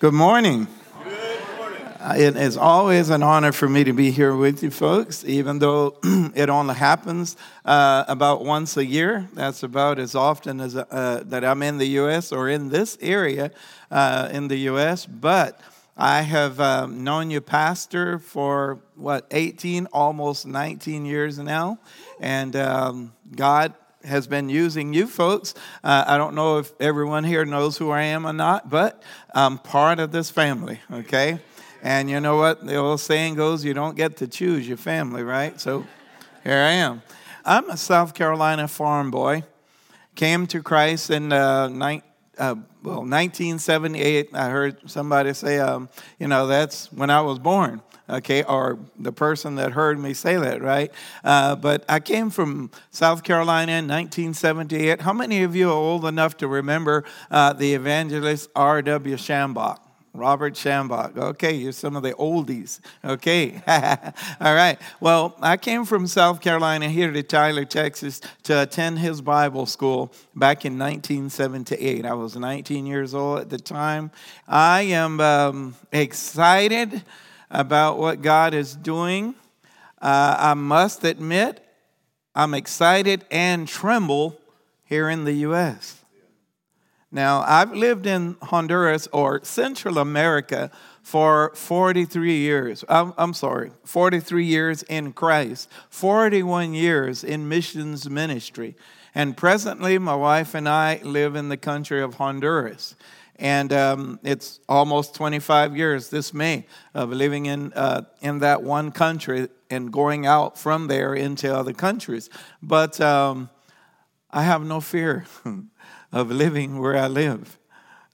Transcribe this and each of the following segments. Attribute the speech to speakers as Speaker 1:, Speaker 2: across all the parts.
Speaker 1: Good morning. Uh, It is always an honor for me to be here with you folks, even though it only happens uh, about once a year. That's about as often as uh, that I'm in the U.S. or in this area uh, in the U.S. But I have um, known you, Pastor, for what, 18, almost 19 years now. And um, God has been using you folks. Uh, I don't know if everyone here knows who I am or not, but I'm part of this family, okay? And you know what? The old saying goes, you don't get to choose your family, right? So here I am. I'm a South Carolina farm boy. Came to Christ in uh, ni- uh, well, 1978. I heard somebody say, um, you know, that's when I was born okay, or the person that heard me say that, right? Uh, but I came from South Carolina in 1978. How many of you are old enough to remember uh, the evangelist R.W. Schambach? Robert Schambach. Okay, you're some of the oldies. Okay. All right. Well, I came from South Carolina here to Tyler, Texas to attend his Bible school back in 1978. I was 19 years old at the time. I am um, excited about what God is doing. Uh, I must admit, I'm excited and tremble here in the U.S. Now, I've lived in Honduras or Central America for 43 years. I'm, I'm, sorry, 43 years in Christ, 41 years in missions ministry. And presently, my wife and I live in the country of Honduras. And um, it's almost 25 years this May of living in, uh, in that one country and going out from there into other countries. But um, I have no fear of living where I live.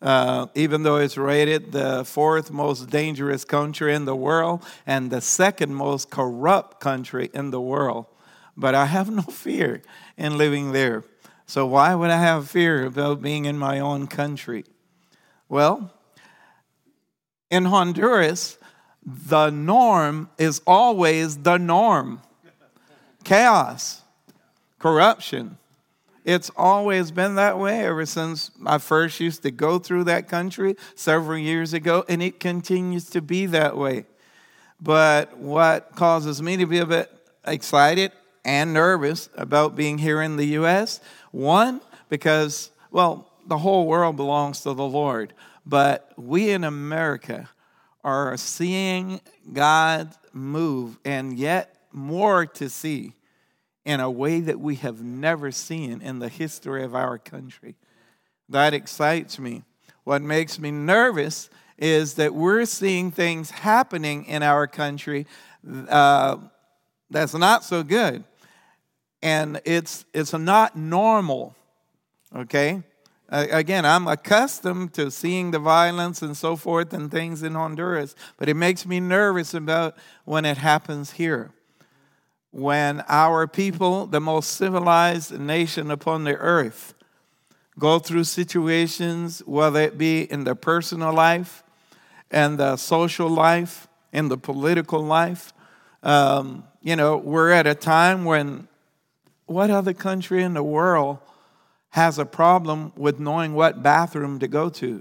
Speaker 1: Uh, even though it's rated the fourth most dangerous country in the world and the second most corrupt country in the world. But I have no fear in living there. So, why would I have fear about being in my own country? Well, in Honduras, the norm is always the norm chaos, corruption. It's always been that way ever since I first used to go through that country several years ago, and it continues to be that way. But what causes me to be a bit excited and nervous about being here in the U.S., one, because, well, the whole world belongs to the Lord. But we in America are seeing God move, and yet more to see in a way that we have never seen in the history of our country. That excites me. What makes me nervous is that we're seeing things happening in our country uh, that's not so good. And it's, it's not normal, okay? Again, I'm accustomed to seeing the violence and so forth and things in Honduras, but it makes me nervous about when it happens here. When our people, the most civilized nation upon the earth, go through situations, whether it be in the personal life and the social life, in the political life, um, you know, we're at a time when what other country in the world has a problem with knowing what bathroom to go to.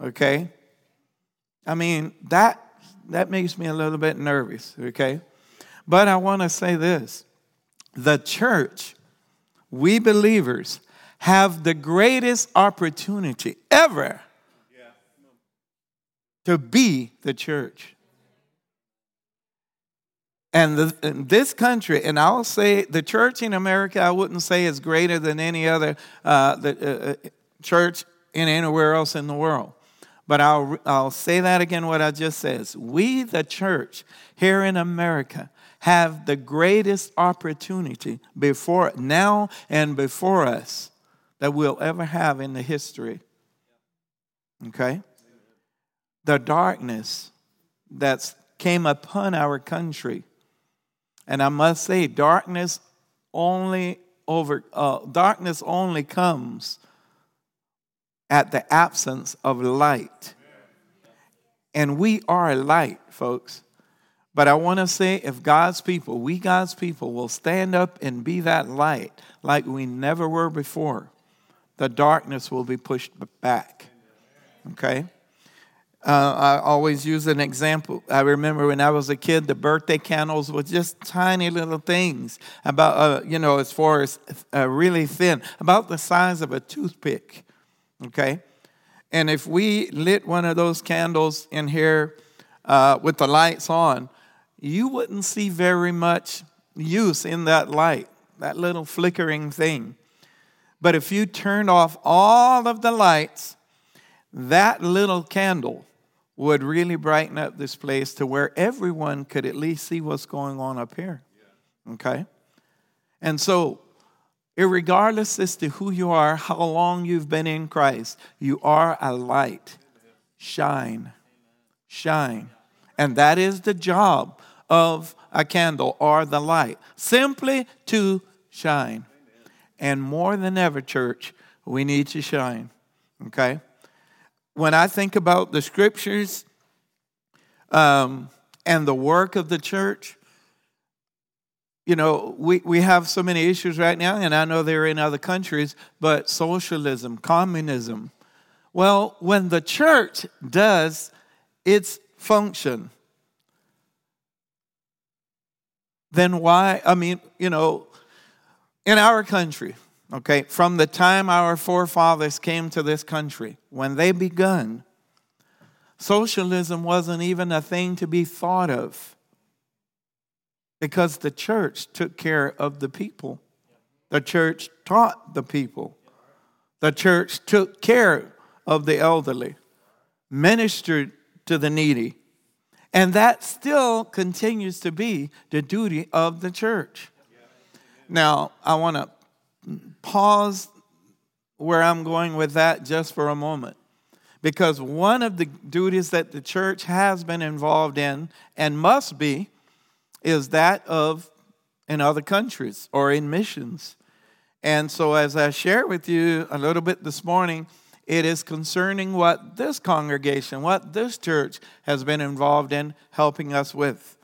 Speaker 1: Okay? I mean, that that makes me a little bit nervous, okay? But I want to say this. The church, we believers have the greatest opportunity ever to be the church. And the, in this country, and I'll say the church in America, I wouldn't say is greater than any other uh, the, uh, uh, church in anywhere else in the world. But I'll, I'll say that again, what I just said. We, the church here in America, have the greatest opportunity before now and before us that we'll ever have in the history. Okay? The darkness that came upon our country and I must say, darkness only over uh, darkness only comes at the absence of light. And we are light, folks. But I want to say if God's people, we God's people, will stand up and be that light like we never were before, the darkness will be pushed back. Okay? Uh, I always use an example. I remember when I was a kid, the birthday candles were just tiny little things, about, uh, you know, as far as uh, really thin, about the size of a toothpick, okay? And if we lit one of those candles in here uh, with the lights on, you wouldn't see very much use in that light, that little flickering thing. But if you turned off all of the lights, that little candle would really brighten up this place to where everyone could at least see what's going on up here. Okay? And so, regardless as to who you are, how long you've been in Christ, you are a light. Shine. Shine. And that is the job of a candle or the light, simply to shine. And more than ever, church, we need to shine. Okay? When I think about the scriptures um, and the work of the church, you know, we, we have so many issues right now, and I know they're in other countries, but socialism, communism. Well, when the church does its function, then why? I mean, you know, in our country, Okay, from the time our forefathers came to this country, when they begun, socialism wasn't even a thing to be thought of because the church took care of the people. The church taught the people. The church took care of the elderly, ministered to the needy. And that still continues to be the duty of the church. Now, I want to pause where I'm going with that just for a moment. Because one of the duties that the church has been involved in and must be is that of in other countries or in missions. And so, as I share with you a little bit this morning, it is concerning what this congregation, what this church has been involved in helping us with.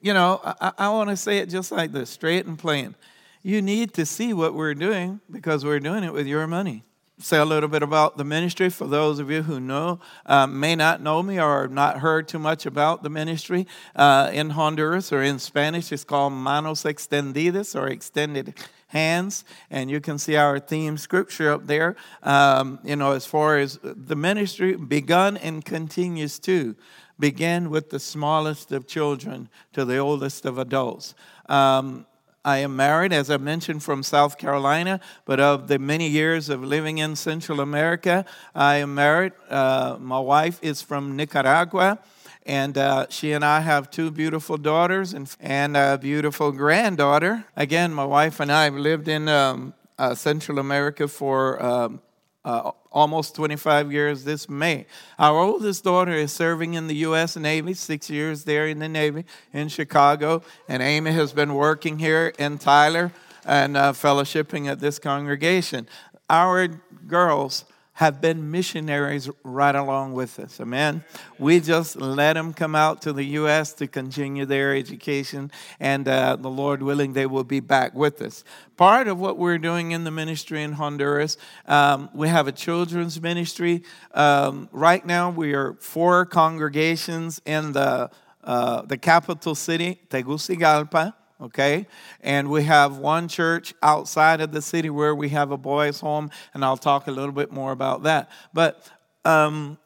Speaker 1: You know, I, I want to say it just like this, straight and plain you need to see what we're doing because we're doing it with your money. Say a little bit about the ministry for those of you who know, uh, may not know me or not heard too much about the ministry. Uh, in Honduras or in Spanish, it's called Manos Extendidas or Extended Hands. And you can see our theme scripture up there, um, you know, as far as the ministry begun and continues to begin with the smallest of children to the oldest of adults. Um, I am married, as I mentioned, from South Carolina, but of the many years of living in Central America, I am married. Uh, my wife is from Nicaragua, and uh, she and I have two beautiful daughters and, and a beautiful granddaughter. Again, my wife and I have lived in um, uh, Central America for um, uh, almost 25 years this May. Our oldest daughter is serving in the U.S. Navy, six years there in the Navy in Chicago, and Amy has been working here in Tyler and uh, fellowshipping at this congregation. Our girls have been missionaries right along with us. Amen. We just let them come out to the U.S. to continue their education, and uh, the Lord willing, they will be back with us. Part of what we're doing in the ministry in Honduras, um, we have a children's ministry. Um, right now, we are four congregations in the uh, the capital city, Tegucigalpa okay? And we have one church outside of the city where we have a boys' home, and I'll talk a little bit more about that. But um,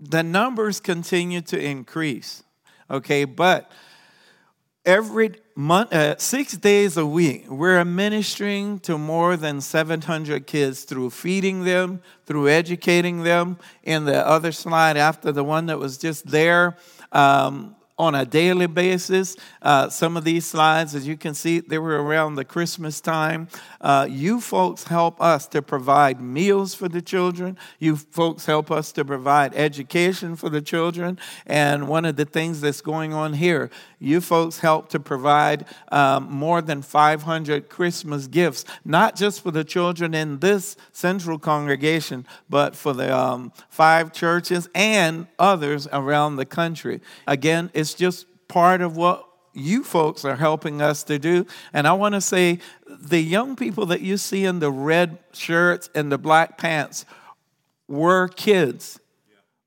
Speaker 1: the numbers continue to increase, okay? But every month, uh, six days a week, we're ministering to more than 700 kids through feeding them, through educating them. In the other slide, after the one that was just there, um, on a daily basis. Uh, some of these slides, as you can see, they were around the Christmas time. Uh, you folks help us to provide meals for the children. You folks help us to provide education for the children. And one of the things that's going on here, you folks help to provide um, more than 500 Christmas gifts, not just for the children in this central congregation, but for the um, five churches and others around the country. Again, it's just part of what you folks are helping us to do. And I want to say the young people that you see in the red shirts and the black pants were kids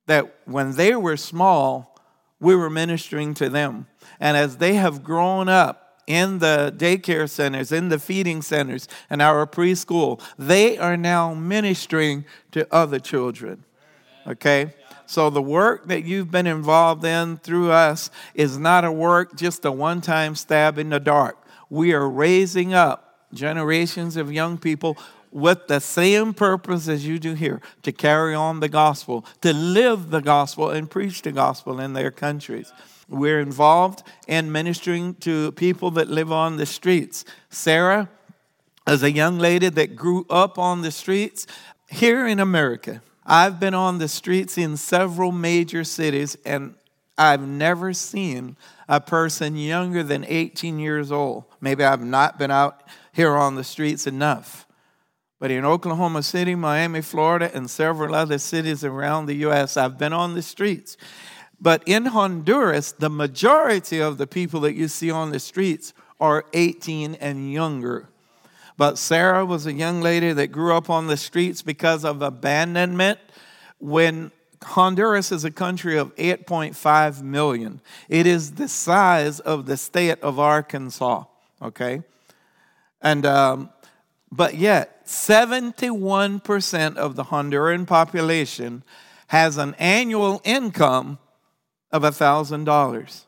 Speaker 1: that when they were small, we were ministering to them. And as they have grown up in the daycare centers, in the feeding centers, and our preschool, they are now ministering to other children. Okay? So the work that you've been involved in through us is not a work, just a one time stab in the dark. We are raising up generations of young people with the same purpose as you do here to carry on the gospel, to live the gospel and preach the gospel in their countries. We're involved in ministering to people that live on the streets. Sarah, as a young lady that grew up on the streets here in America, I've been on the streets in several major cities and I've never seen a person younger than 18 years old. Maybe I've not been out here on the streets enough. But in Oklahoma City, Miami, Florida, and several other cities around the U.S., I've been on the streets. But in Honduras, the majority of the people that you see on the streets are 18 and younger. But Sarah was a young lady that grew up on the streets because of abandonment. When Honduras is a country of 8.5 million, it is the size of the state of Arkansas, okay? And um, but yet, 71% of the Honduran population has an annual income of $1,000.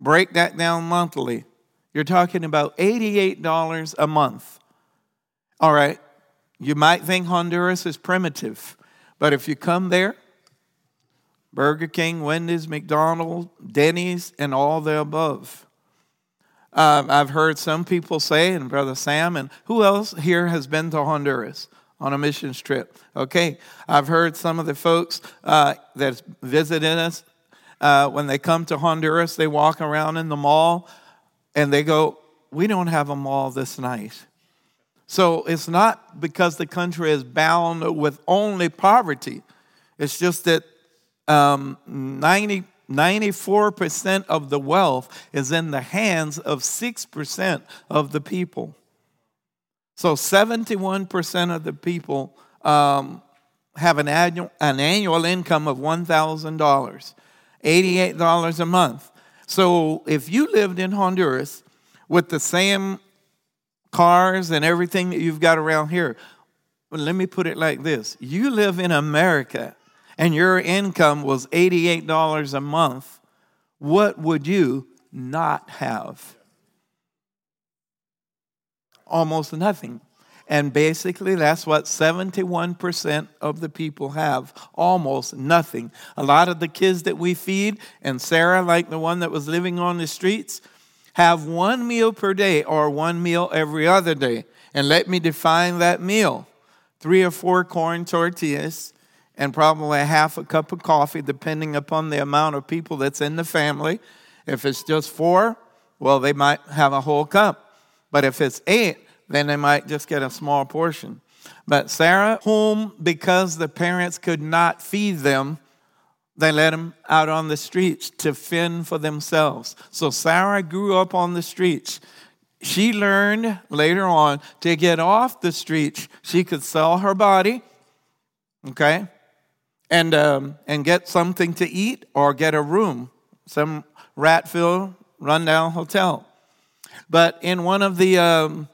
Speaker 1: Break that down monthly. You're talking about $88 a month. All right, you might think Honduras is primitive, but if you come there, Burger King, Wendy's, McDonald's, Denny's, and all the above, uh, I've heard some people say, and Brother Sam, and who else here has been to Honduras on a missions trip? Okay, I've heard some of the folks uh, that visited us uh, when they come to Honduras, they walk around in the mall and they go, We don't have them all this night. So it's not because the country is bound with only poverty, it's just that um, 90 94% of the wealth is in the hands of 6% of the people. So 71% of the people um, have an annual, an annual income of $1,000, $88 a month. So if you lived in Honduras with the same cars and everything that you've got around here, well, let me put it like this you live in America and your income was $88 a month, what would you not have? Almost nothing. And basically, that's what 71% of the people have almost nothing. A lot of the kids that we feed, and Sarah, like the one that was living on the streets, have one meal per day or one meal every other day. And let me define that meal three or four corn tortillas, and probably a half a cup of coffee, depending upon the amount of people that's in the family. If it's just four, well, they might have a whole cup. But if it's eight, then they might just get a small portion. But Sarah, whom because the parents could not feed them, they let them out on the streets to fend for themselves. So Sarah grew up on the streets. She learned later on to get off the streets. She could sell her body, okay? and, um, and get something to eat or get a room, some rat filled, rundown hotel. But in one of the, um,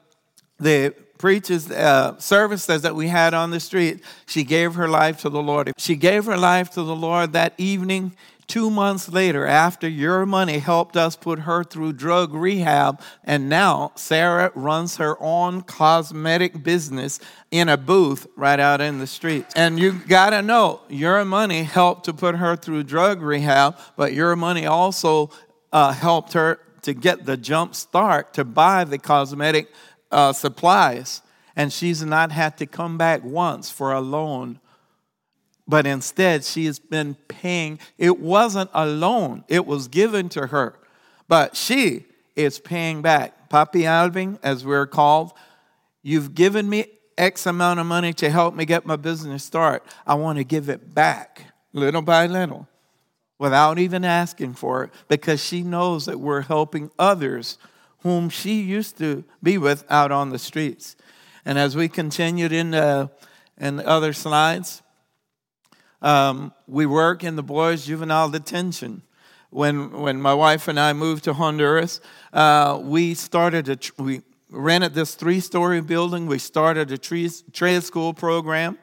Speaker 1: the preachers' uh, services that we had on the street, she gave her life to the Lord. She gave her life to the Lord that evening two months later, after your money helped us put her through drug rehab, and now Sarah runs her own cosmetic business in a booth right out in the street. And you gotta know, your money helped to put her through drug rehab, but your money also uh, helped her to get the jump start to buy the cosmetic uh, supplies. And she's not had to come back once for a loan but instead she has been paying. It wasn't a loan, it was given to her, but she is paying back. Papi Alvin, as we're called, you've given me X amount of money to help me get my business start. I want to give it back little by little without even asking for it because she knows that we're helping others whom she used to be with out on the streets. And as we continued in, uh, in other slides, Um, we work in the boys' juvenile detention. When, when my wife and I moved to Honduras, uh, we started a, tr- we rented this three story building. We started a trade school program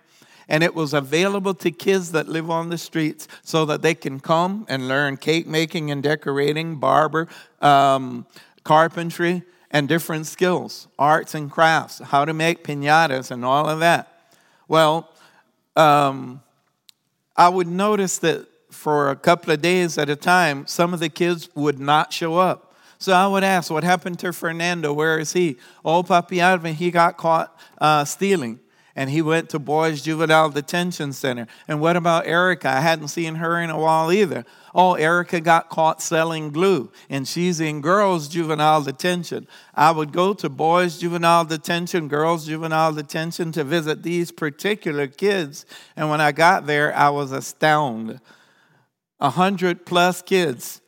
Speaker 1: and it was available to kids that live on the streets so that they can come and learn cake making and decorating, barber, um, carpentry, and different skills, arts and crafts, how to make pinatas and all of that. Well, um, I would notice that for a couple of days at a time, some of the kids would not show up. So I would ask, What happened to Fernando? Where is he? Oh, Papi Alvin, he got caught uh, stealing and he went to Boys Juvenile Detention Center. And what about Erica? I hadn't seen her in a while either. Oh, Erica got caught selling glue, and she's in girls' juvenile detention. I would go to boys' juvenile detention, girls' juvenile detention to visit these particular kids. And when I got there, I was astounded. A hundred plus kids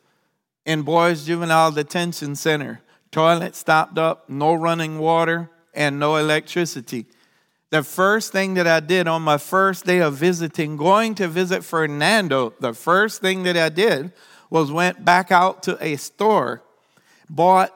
Speaker 1: in boys' juvenile detention center. Toilet stopped up, no running water, and no electricity the first thing that I did on my first day of visiting, going to visit Fernando, the first thing that I did was went back out to a store, bought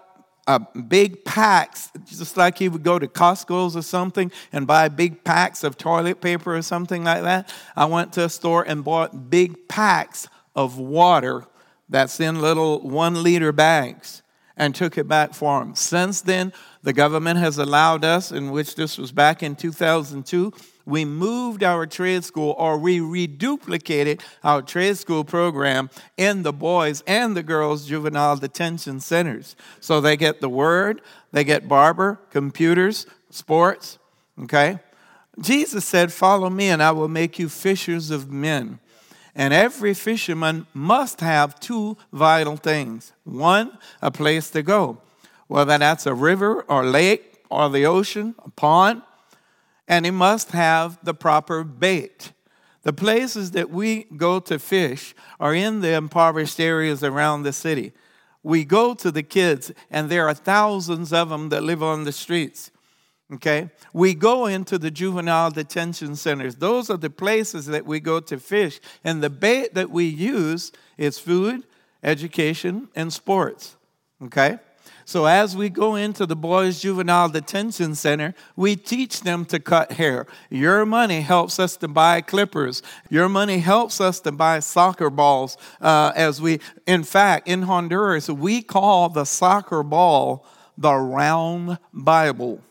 Speaker 1: a big packs, just like you would go to Costco's or something and buy big packs of toilet paper or something like that. I went to a store and bought big packs of water that's in little one liter bags and took it back for them. Since then, the government has allowed us, in which this was back in 2002, we moved our trade school or we reduplicated our trade school program in the boys and the girls juvenile detention centers. So they get the word, they get barber, computers, sports, okay? Jesus said, Follow me and I will make you fishers of men. And every fisherman must have two vital things one, a place to go whether that's a river or lake or the ocean, a pond, and he must have the proper bait. The places that we go to fish are in the impoverished areas around the city. We go to the kids, and there are thousands of them that live on the streets. Okay? We go into the juvenile detention centers. Those are the places that we go to fish. And the bait that we use is food, education, and sports. Okay? So as we go into the boys' juvenile detention center, we teach them to cut hair. Your money helps us to buy clippers. Your money helps us to buy soccer balls. Uh, as we, in fact, in Honduras, we call the soccer ball the round Bible.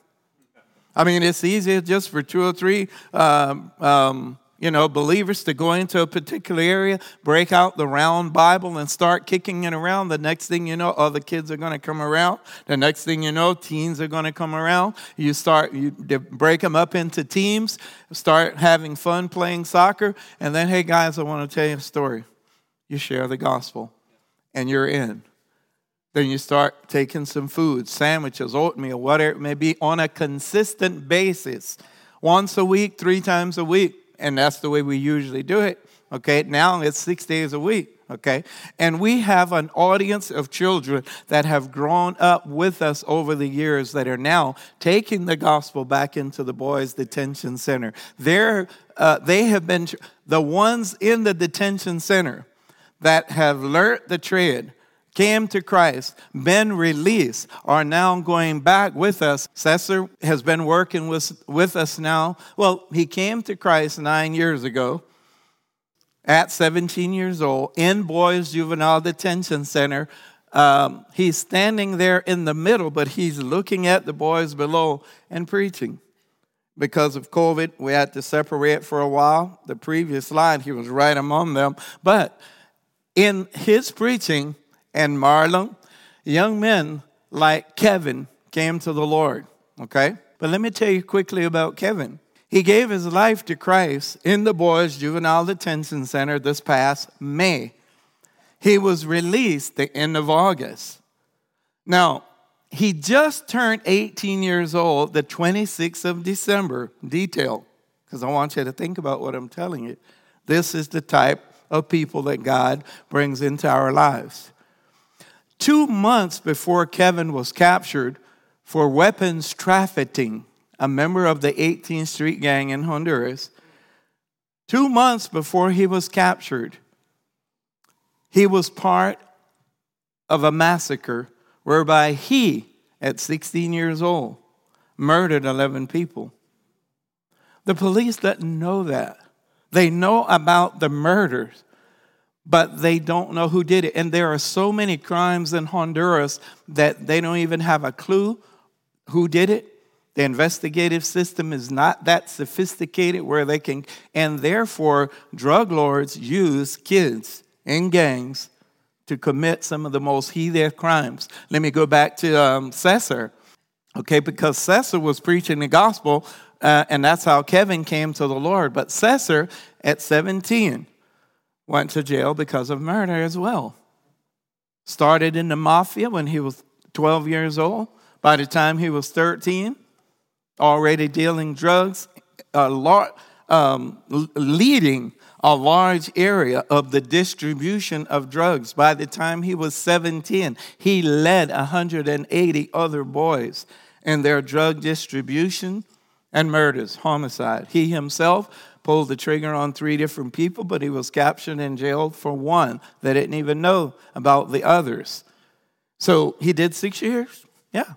Speaker 1: I mean, it's easy just for two or three um, um, you know, believers to go into a particular area, break out the round Bible and start kicking it around. The next thing you know, other kids are going to come around. The next thing you know, teens are going to come around. You start, you break them up into teams, start having fun playing soccer, and then, hey guys, I want to tell you a story. You share the gospel, and you're in. Then you start taking some food, sandwiches, oatmeal, whatever it may be, on a consistent basis, once a week, three times a week and that's the way we usually do it. Okay, now it's six days a week. Okay, and we have an audience of children that have grown up with us over the years that are now taking the gospel back into the boys' detention center. They're, uh, they have been the ones in the detention center that have learned the trade came to Christ, been released, are now going back with us. Cesar has been working with, with us now. Well, he came to Christ nine years ago at 17 years old in Boys Juvenile Detention Center. Um, he's standing there in the middle, but he's looking at the boys below and preaching. Because of COVID, we had to separate for a while. The previous slide, he was right among them. But in his preaching, and Marlon, young men like Kevin came to the Lord. Okay? But let me tell you quickly about Kevin. He gave his life to Christ in the Boys Juvenile Detention Center this past May. He was released the end of August. Now, he just turned 18 years old the 26th of December. Detail, because I want you to think about what I'm telling you. This is the type of people that God brings into our lives. Two months before Kevin was captured for weapons trafficking, a member of the 18th Street Gang in Honduras, Two months before he was captured, he was part of a massacre whereby he, at 16 years old, murdered 11 people. The police doesn't know that. They know about the murders, but they don't know who did it. And there are so many crimes in Honduras that they don't even have a clue who did it. The investigative system is not that sophisticated where they can, and therefore, drug lords use kids in gangs to commit some of the most heathen crimes. Let me go back to um, Cesar, okay, because Cesar was preaching the gospel, uh, and that's how Kevin came to the Lord. But Cesar, at 17, went to jail because of murder as well. Started in the mafia when he was 12 years old. By the time he was 13, already dealing drugs, a lot, um, leading a large area of the distribution of drugs. By the time he was 17, he led 180 other boys in their drug distribution and murders, homicide. He himself pulled the trigger on three different people, but he was captured and jailed for one. They didn't even know about the others. So he did six years. Yeah.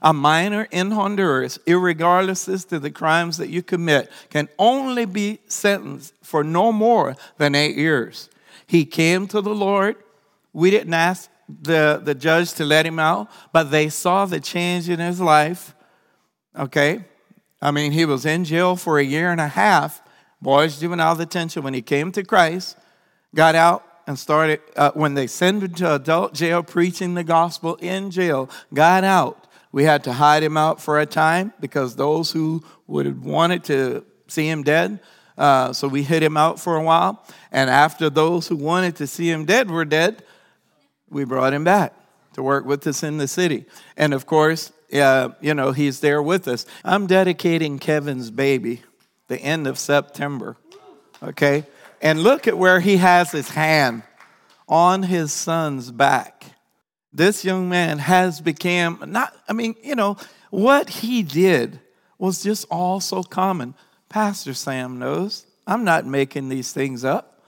Speaker 1: A minor in Honduras, regardless as to the crimes that you commit, can only be sentenced for no more than eight years. He came to the Lord. We didn't ask the, the judge to let him out, but they saw the change in his life. Okay? I mean, he was in jail for a year and a half, boys juvenile detention. When he came to Christ, got out, and started, uh, when they sent him to adult jail preaching the gospel in jail, got out, we had to hide him out for a time because those who would have wanted to see him dead, uh, so we hid him out for a while. And after those who wanted to see him dead were dead, we brought him back to work with us in the city. And of course, uh, you know, he's there with us. I'm dedicating Kevin's baby the end of September, okay? And look at where he has his hand on his son's back this young man has become not, I mean, you know, what he did was just all so common. Pastor Sam knows. I'm not making these things up.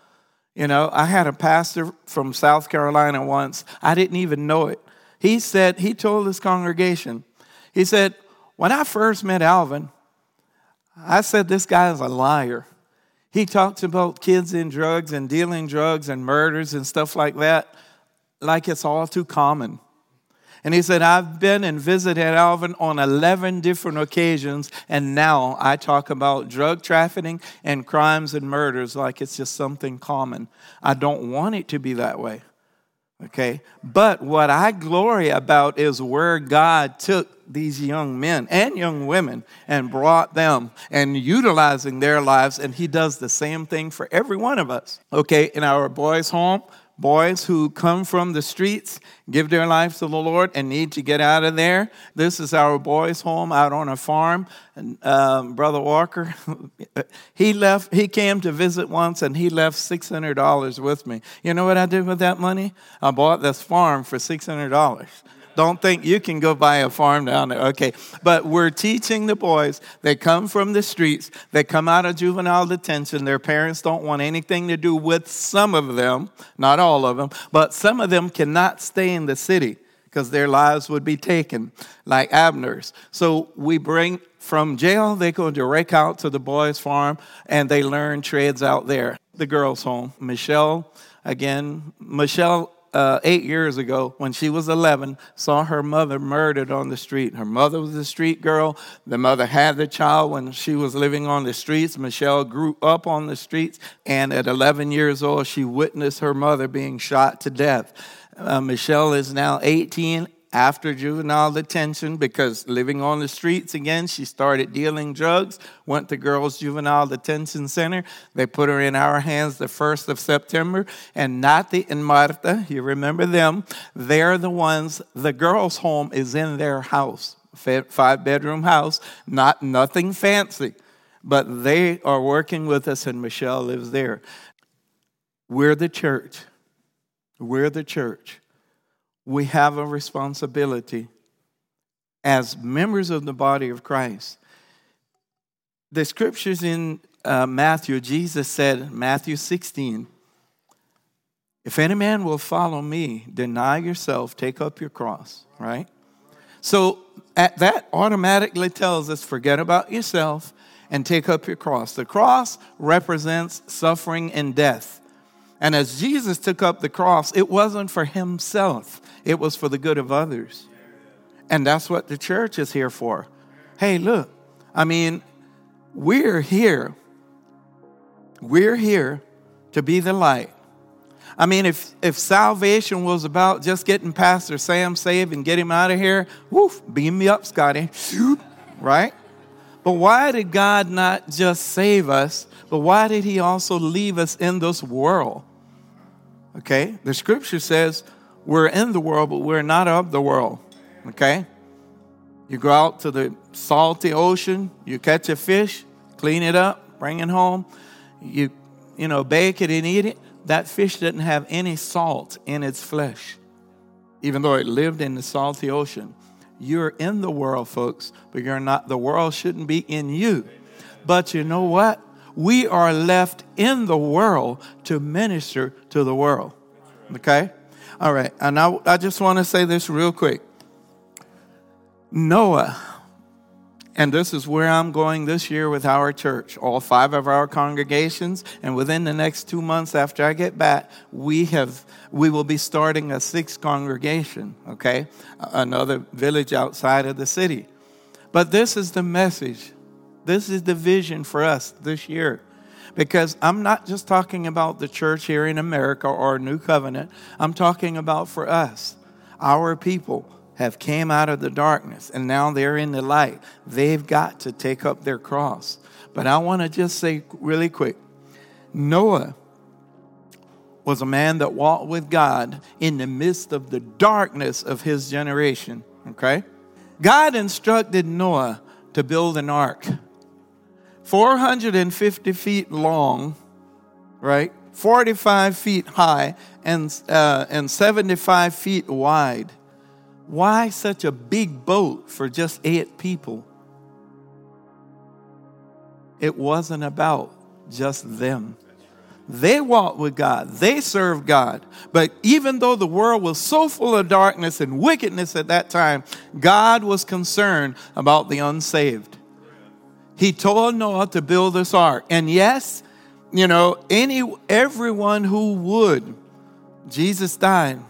Speaker 1: You know, I had a pastor from South Carolina once, I didn't even know it. He said, he told his congregation, he said, when I first met Alvin, I said, this guy is a liar. He talks about kids in drugs and dealing drugs and murders and stuff like that like it's all too common. And he said, I've been and visited Alvin on 11 different occasions, and now I talk about drug trafficking and crimes and murders like it's just something common. I don't want it to be that way. Okay? But what I glory about is where God took these young men and young women and brought them and utilizing their lives, and He does the same thing for every one of us. Okay? In our boys' home, boys who come from the streets, give their lives to the Lord, and need to get out of there. This is our boys' home out on a farm. And, um, Brother Walker, he left. He came to visit once, and he left six hundred dollars with me. You know what I did with that money? I bought this farm for six hundred dollars. Don't think you can go buy a farm down there. Okay. But we're teaching the boys. They come from the streets. They come out of juvenile detention. Their parents don't want anything to do with some of them, not all of them, but some of them cannot stay in the city because their lives would be taken, like Abner's. So we bring from jail, they go direct out to the boys' farm and they learn trades out there. The girls' home. Michelle, again, Michelle uh, eight years ago when she was 11 saw her mother murdered on the street. Her mother was a street girl. The mother had the child when she was living on the streets. Michelle grew up on the streets, and at 11 years old, she witnessed her mother being shot to death. Uh, Michelle is now 18 after juvenile detention because living on the streets again, she started dealing drugs, went to Girls Juvenile Detention Center. They put her in our hands the 1st of September. And Nati and Marta, you remember them, they're the ones, the girls' home is in their house, five bedroom house, not nothing fancy. But they are working with us, and Michelle lives there. We're the church. We're the church we have a responsibility as members of the body of Christ. The scriptures in uh, Matthew, Jesus said, Matthew 16, if any man will follow me, deny yourself, take up your cross, right? So that automatically tells us forget about yourself and take up your cross. The cross represents suffering and death. And as Jesus took up the cross, it wasn't for himself, it was for the good of others. And that's what the church is here for. Hey, look, I mean, we're here. We're here to be the light. I mean, if, if salvation was about just getting Pastor Sam saved and get him out of here, woof, beam me up, Scotty. Right? But why did God not just save us, but why did He also leave us in this world? Okay? The scripture says we're in the world, but we're not of the world. Okay? You go out to the salty ocean, you catch a fish, clean it up, bring it home, you, you know, bake it and eat it that fish didn't have any salt in its flesh, even though it lived in the salty ocean. You're in the world, folks, but you're not. The world shouldn't be in you. But you know what? We are left in the world to minister to the world. Okay? All right. And I, I just want to say this real quick. Noah and this is where I'm going this year with our church, all five of our congregations. And within the next two months after I get back, we have we will be starting a sixth congregation, okay? Another village outside of the city. But this is the message. This is the vision for us this year. Because I'm not just talking about the church here in America or New Covenant. I'm talking about for us, our people have came out of the darkness and now they're in the light. They've got to take up their cross. But I want to just say really quick Noah was a man that walked with God in the midst of the darkness of his generation. Okay? God instructed Noah to build an ark 450 feet long, right? 45 feet high and, uh, and 75 feet wide. Why such a big boat for just eight people? It wasn't about just them. They walked with God, they served God. But even though the world was so full of darkness and wickedness at that time, God was concerned about the unsaved. He told Noah to build this ark. And yes, you know, any everyone who would, Jesus died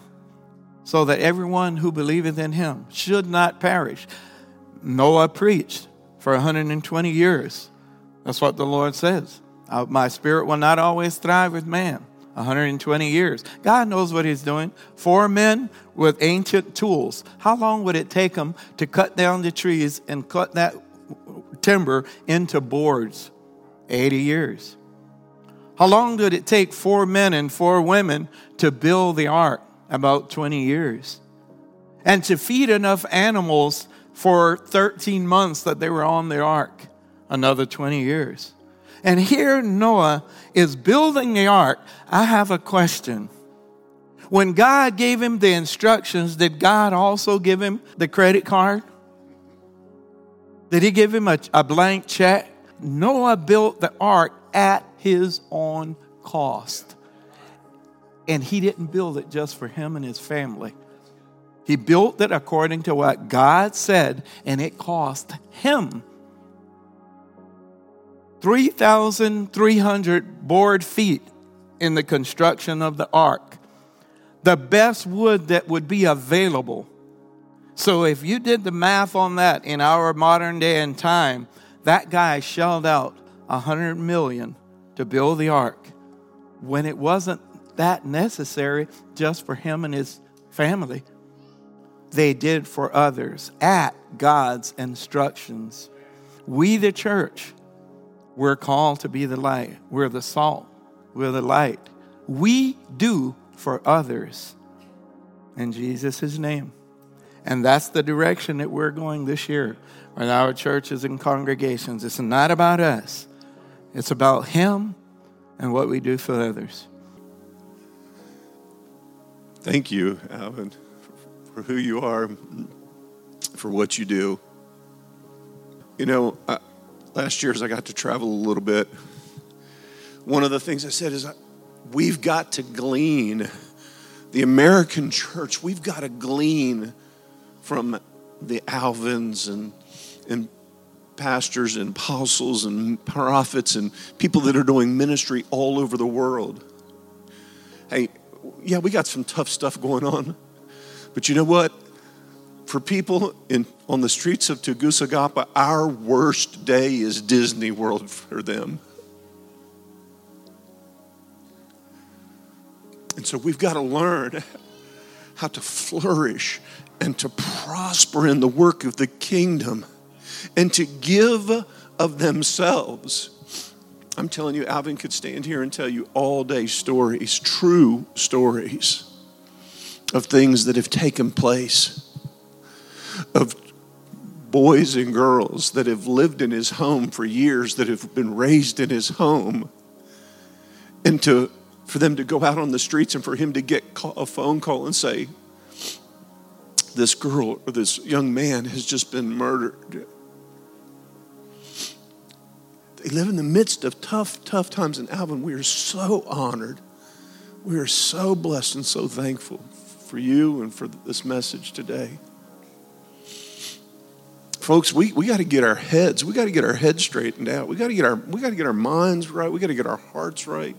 Speaker 1: so that everyone who believeth in him should not perish. Noah preached for 120 years. That's what the Lord says. Uh, my spirit will not always thrive with man. 120 years. God knows what He's doing. Four men with ancient tools. How long would it take them to cut down the trees and cut that timber into boards? 80 years. How long did it take four men and four women to build the ark? about 20 years. And to feed enough animals for 13 months that they were on the ark, another 20 years. And here Noah is building the ark. I have a question. When God gave him the instructions, did God also give him the credit card? Did he give him a, a blank check? Noah built the ark at his own cost. And he didn't build it just for him and his family. He built it according to what God said, and it cost him 3,300 board feet in the construction of the ark. The best wood that would be available. So, if you did the math on that in our modern day and time, that guy shelled out a hundred million to build the ark when it wasn't that necessary just for him and his family. They did for others at God's instructions. We, the church, we're called to be the light. We're the salt. We're the light. We do for others in Jesus' name. And that's the direction that we're going this year with our churches and congregations. It's not about us, it's about Him and what we do for others.
Speaker 2: Thank you, Alvin, for who you are, for what you do. You know, last year as I got to travel a little bit, one of the things I said is we've got to glean. The American church, we've got to glean from the Alvins and, and pastors and apostles and prophets and people that are doing ministry all over the world. Hey, yeah, we got some tough stuff going on. But you know what? For people in, on the streets of Tegucigalpa, our worst day is Disney World for them. And so we've got to learn how to flourish and to prosper in the work of the kingdom and to give of themselves. I'm telling you, Alvin could stand here and tell you all day stories, true stories of things that have taken place, of boys and girls that have lived in his home for years, that have been raised in his home, and to for them to go out on the streets and for him to get a phone call and say, This girl or this young man has just been murdered. They live in the midst of tough, tough times. And Alvin, we are so honored. We are so blessed and so thankful for you and for this message today. Folks, we, we got to get our heads, we got to get our heads straightened out. We got to get our we got to get our minds right. We got to get our hearts right.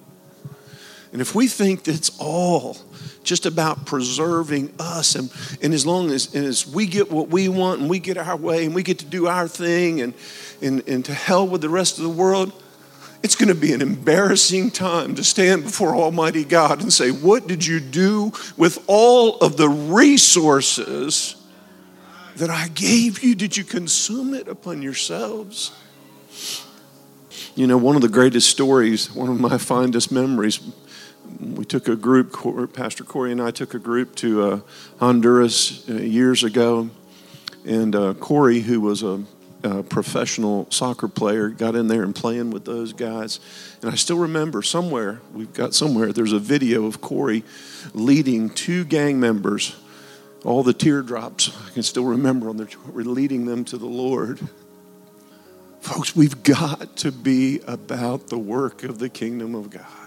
Speaker 2: And if we think that it's all just about preserving us, and, and as long as, as we get what we want and we get our way and we get to do our thing and, and, and to hell with the rest of the world, it's going to be an embarrassing time to stand before Almighty God and say, What did you do with all of the resources that I gave you? Did you consume it upon yourselves? You know, one of the greatest stories, one of my fondest memories, we took a group, Pastor Corey and I took a group to uh, Honduras uh, years ago. And uh, Corey, who was a, a, professional soccer player, got in there and playing with those guys. And I still remember somewhere, we've got somewhere, there's a video of Corey leading two gang members, all the teardrops, I can still remember on their, we're leading them to the Lord. Folks, we've got to be about the work of the kingdom of God.